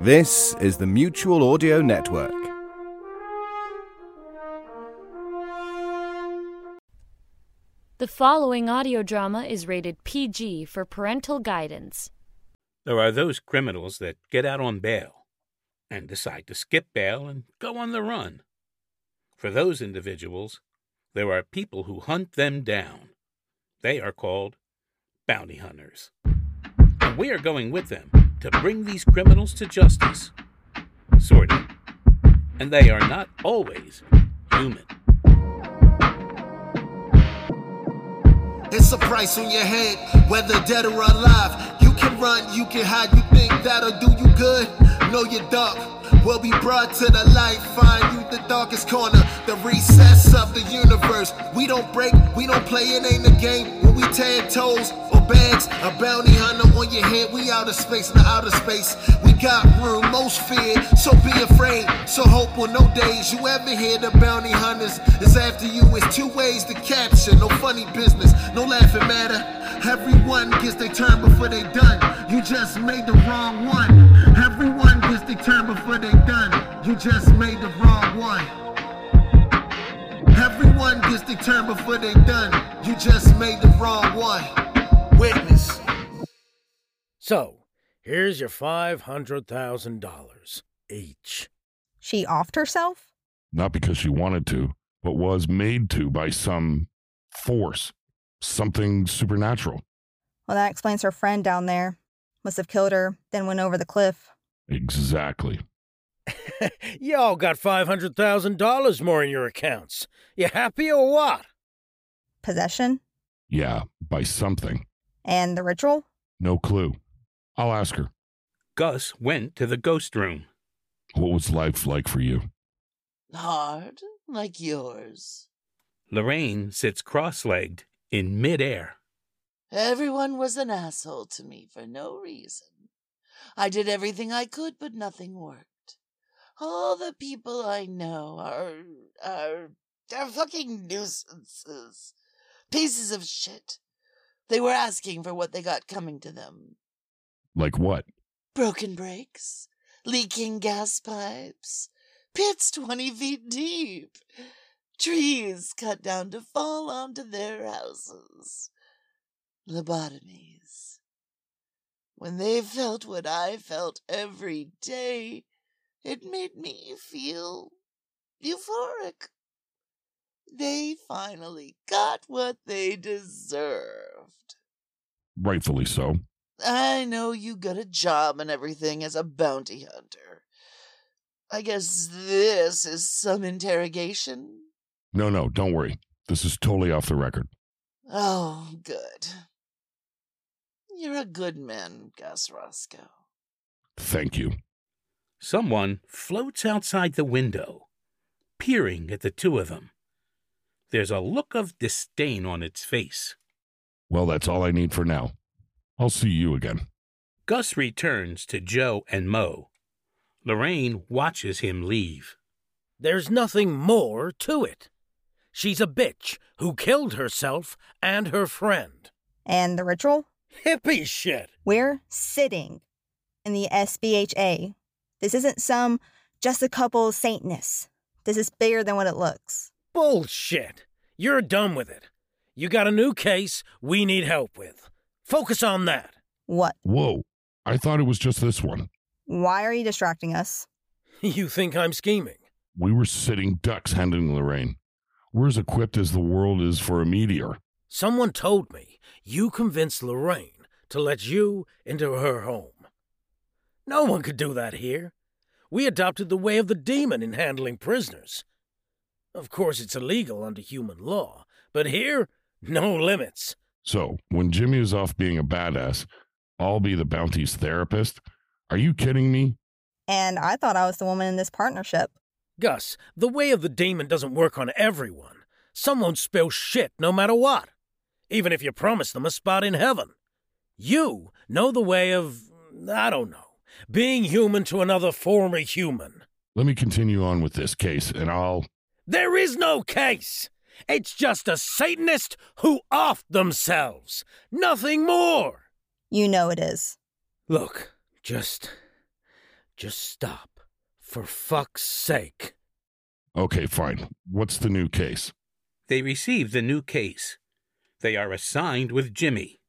This is the Mutual Audio Network. The following audio drama is rated PG for parental guidance. There are those criminals that get out on bail and decide to skip bail and go on the run. For those individuals, there are people who hunt them down. They are called bounty hunters. And we are going with them to bring these criminals to justice. Sort of. And they are not always human. It's a price on your head, whether dead or alive. You can run, you can hide, you think that'll do you good. Know your dark will be brought to the light. Find you the darkest corner, the recess of the universe. We don't break, we don't play, it ain't a game. When we tag toes or bags, a bounty hunter on your head. We out of space, not outer space. We got room, most feared, so be afraid. So hope on no days you ever hear the bounty hunters is after you. It's two ways to capture, no funny business, no laughing matter. Everyone gets their turn before they done. You just made the wrong one. Everyone gets their turn before they done. You just made the wrong one. Everyone gets their turn before they done. You just made the wrong one. Witness. So, here's your $500,000 each. She offed herself? Not because she wanted to, but was made to by some force, something supernatural. Well, that explains her friend down there. Must have killed her, then went over the cliff. Exactly. Y'all got $500,000 more in your accounts. You happy or what? Possession? Yeah, by something. And the ritual? No clue. I'll ask her. Gus went to the ghost room. What was life like for you? Hard, like yours. Lorraine sits cross legged in midair. Everyone was an asshole to me for no reason. I did everything I could, but nothing worked. All the people I know are are are fucking nuisances. Pieces of shit. They were asking for what they got coming to them. Like what? Broken brakes, leaking gas pipes, pits 20 feet deep, trees cut down to fall onto their houses, lobotomies. When they felt what I felt every day, it made me feel euphoric. They finally got what they deserved. Rightfully so. I know you got a job and everything as a bounty hunter. I guess this is some interrogation. No, no, don't worry. This is totally off the record. Oh, good. You're a good man, Gus Roscoe. Thank you. Someone floats outside the window, peering at the two of them. There's a look of disdain on its face. Well, that's all I need for now. I'll see you again. Gus returns to Joe and Mo. Lorraine watches him leave. There's nothing more to it. She's a bitch who killed herself and her friend. And the ritual? Hippie shit. We're sitting in the SBHA. This isn't some just a couple Satanists. This is bigger than what it looks. Bullshit. You're done with it. You got a new case we need help with. Focus on that. What? Whoa. I thought it was just this one. Why are you distracting us? You think I'm scheming? We were sitting ducks handling Lorraine. We're as equipped as the world is for a meteor. Someone told me you convinced Lorraine to let you into her home. No one could do that here. We adopted the way of the demon in handling prisoners. Of course, it's illegal under human law, but here, no limits. So, when Jimmy is off being a badass, I'll be the bounty's therapist? Are you kidding me? And I thought I was the woman in this partnership. Gus, the way of the demon doesn't work on everyone. Some won't spill shit no matter what, even if you promise them a spot in heaven. You know the way of, I don't know, being human to another former human. Let me continue on with this case, and I'll. There is no case. It's just a Satanist who offed themselves. Nothing more. You know it is. Look, just Just stop. For fuck's sake. Okay, fine. What's the new case? They received the new case. They are assigned with Jimmy.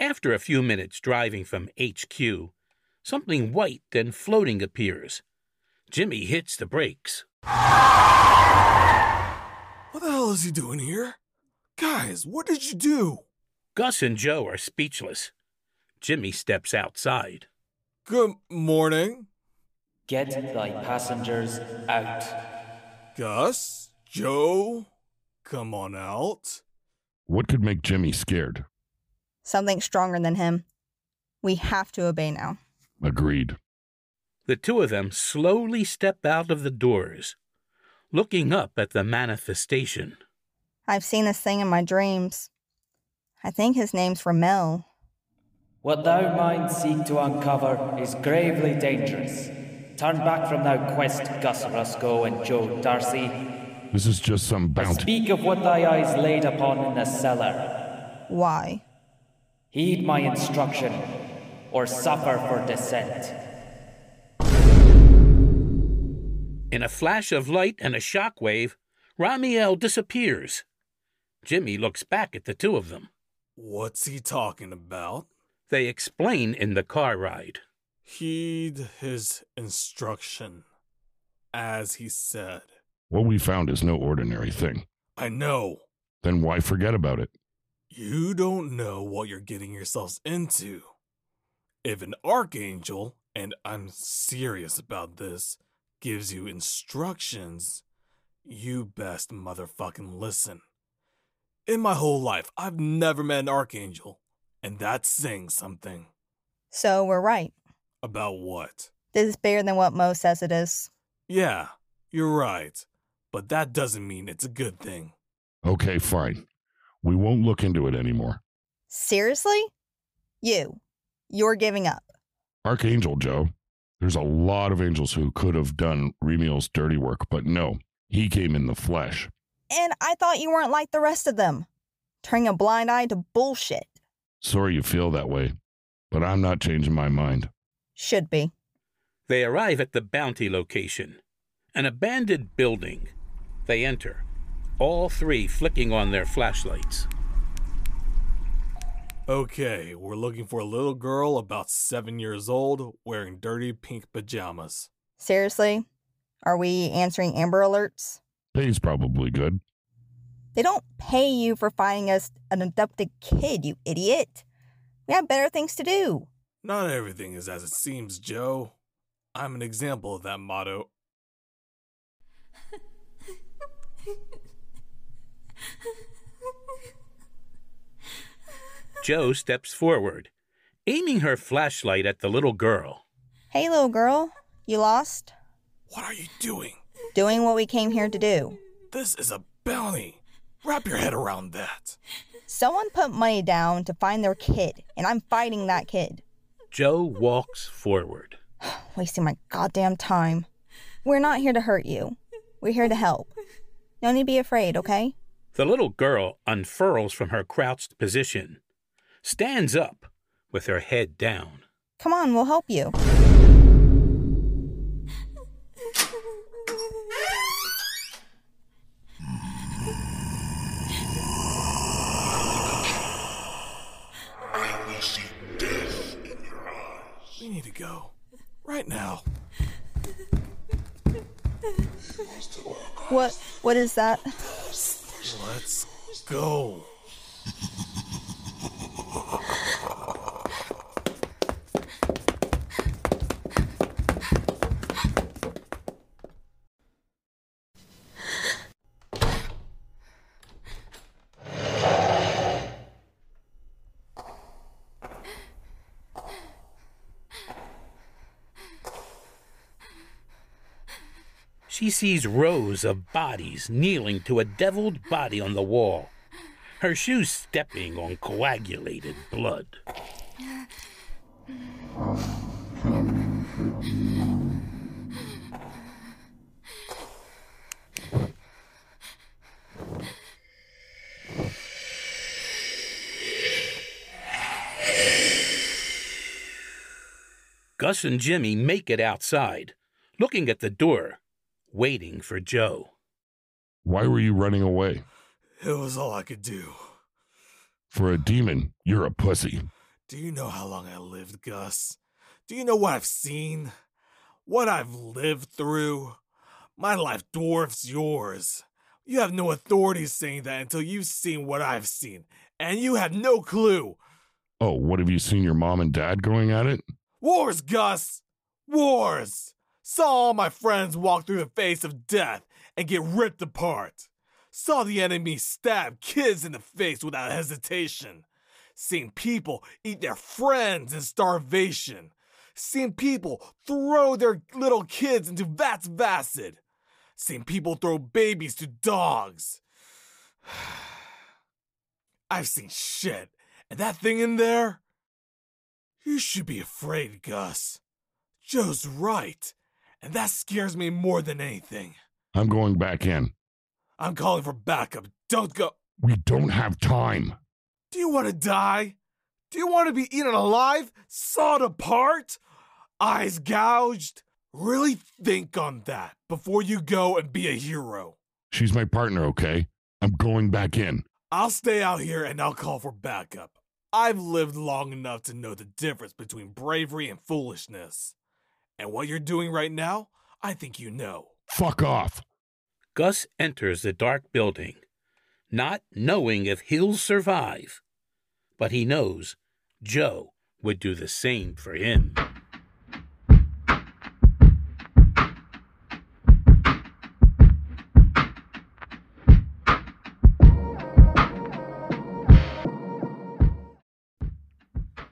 After a few minutes driving from HQ, something white and floating appears. Jimmy hits the brakes. What the hell is he doing here? Guys, what did you do? Gus and Joe are speechless. Jimmy steps outside. Good morning. Get thy passengers out. Gus? Joe? Come on out. What could make Jimmy scared? Something stronger than him. We have to obey now. Agreed. The two of them slowly step out of the doors, looking up at the manifestation. I've seen this thing in my dreams. I think his name's Ramiel. What thou mind seek to uncover is gravely dangerous. Turn back from thy quest, Gus Roscoe and Joe Darcy. This is just some bounty. Speak of what thy eyes laid upon in the cellar. Why? Heed my instruction, or suffer for dissent. In a flash of light and a shock wave, Ramiel disappears. Jimmy looks back at the two of them. What's he talking about? They explain in the car ride. Heed his instruction. As he said. What we found is no ordinary thing. I know. Then why forget about it? You don't know what you're getting yourselves into. If an archangel, and I'm serious about this, gives you instructions, you best motherfucking listen. In my whole life, I've never met an archangel, and that's saying something. So we're right. About what? This is bigger than what Mo says it is. Yeah, you're right. But that doesn't mean it's a good thing. Okay, fine. We won't look into it anymore. Seriously? You. You're giving up. Archangel Joe. There's a lot of angels who could have done Remiel's dirty work, but no, he came in the flesh. And I thought you weren't like the rest of them, turning a blind eye to bullshit. Sorry you feel that way, but I'm not changing my mind. Should be. They arrive at the bounty location, an abandoned building. They enter, all three flicking on their flashlights. Okay, we're looking for a little girl about seven years old wearing dirty pink pajamas. Seriously? Are we answering Amber Alerts? Pay's probably good. They don't pay you for finding us an abducted kid, you idiot. We have better things to do. Not everything is as it seems, Joe. I'm an example of that motto. Joe steps forward, aiming her flashlight at the little girl. Hey, little girl. You lost? What are you doing? Doing what we came here to do. This is a bounty. Wrap your head around that. Someone put money down to find their kid, and I'm fighting that kid. Joe walks forward. Wasting my goddamn time. We're not here to hurt you. We're here to help. No need to be afraid, okay? The little girl unfurls from her crouched position, stands up with her head down. Come on, we'll help you. I will see death in your eyes. We need to go. Right now. What what is that? Go. She sees rows of bodies kneeling to a deviled body on the wall, her shoes stepping on coagulated blood. Gus and Jimmy make it outside, looking at the door, waiting for Joe. Why were you running away? It was all I could do. For a demon, you're a pussy. Do you know how long I lived, Gus? Do you know what I've seen? What I've lived through? My life dwarfs yours. You have no authority saying that until you've seen what I've seen, and you have no clue. Oh, what have you seen your mom and dad going at it? Wars, Gus! Wars! Saw all my friends walk through the face of death and get ripped apart. Saw the enemy stab kids in the face without hesitation. Seen people eat their friends in starvation. Seen people throw their little kids into vats of acid. Seen people throw babies to dogs. I've seen shit. And that thing in there? You should be afraid, Gus. Joe's right. And that scares me more than anything. I'm going back in. I'm calling for backup. Don't go. We don't have time. Do you want to die? Do you want to be eaten alive? Sawed apart? Eyes gouged? Really think on that before you go and be a hero. She's my partner, okay? I'm going back in. I'll stay out here and I'll call for backup. I've lived long enough to know the difference between bravery and foolishness. And what you're doing right now, I think you know. Fuck off. Gus enters the dark building, not knowing if he'll survive. But he knows Joe would do the same for him.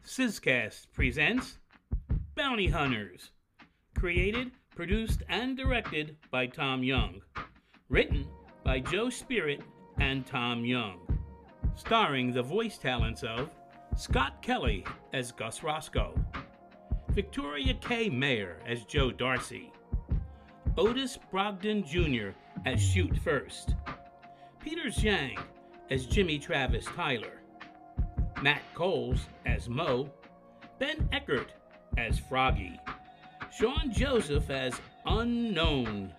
Sizcast presents Bounty Hunters. Created, produced, and directed by Tom Young. Written by Joe Spirit and Tom Young. Starring the voice talents of Scott Kelly as Gus Roscoe, Victoria K. Mayer as Joe Darcy, Otis Brogdon Jr. as Shoot First, Peter Zhang as Jimmy Travis Tyler, Matt Coles as Mo, Ben Eckert as Froggy, Sean Joseph as Unknown,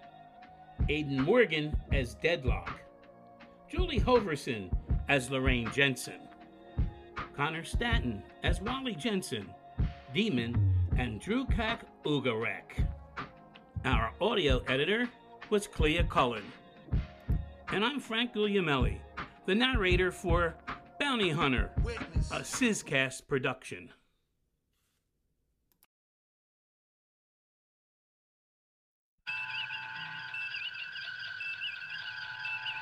Aidan Morgan as Deadlock, Julie Hoverson as Lorraine Jensen, Connor Stanton as Wally Jensen, Demon, and Drew Kak Ugarek. Our audio editor was Clea Cullen. And I'm Frank Guglielmelli, the narrator for Bounty Hunter, a Sizcast production.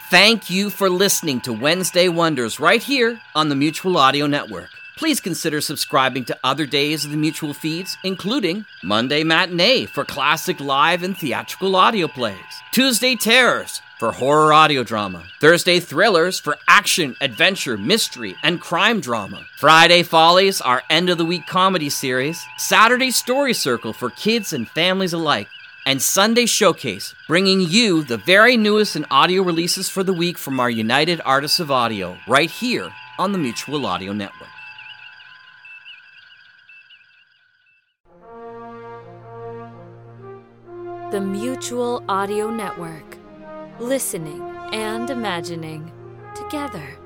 Thank you for listening to Wednesday Wonders right here on the Mutual Audio Network. Please consider subscribing to other days of the Mutual feeds, including Monday Matinee for classic live and theatrical audio plays, Tuesday Terrors for horror audio drama, Thursday Thrillers for action, adventure, mystery, and crime drama, Friday Follies, our end of the week comedy series, Saturday Story Circle for kids and families alike and Sunday Showcase, bringing you the very newest in audio releases for the week from our United Artists of Audio, right here on the Mutual Audio Network. The Mutual Audio Network. Listening and imagining together.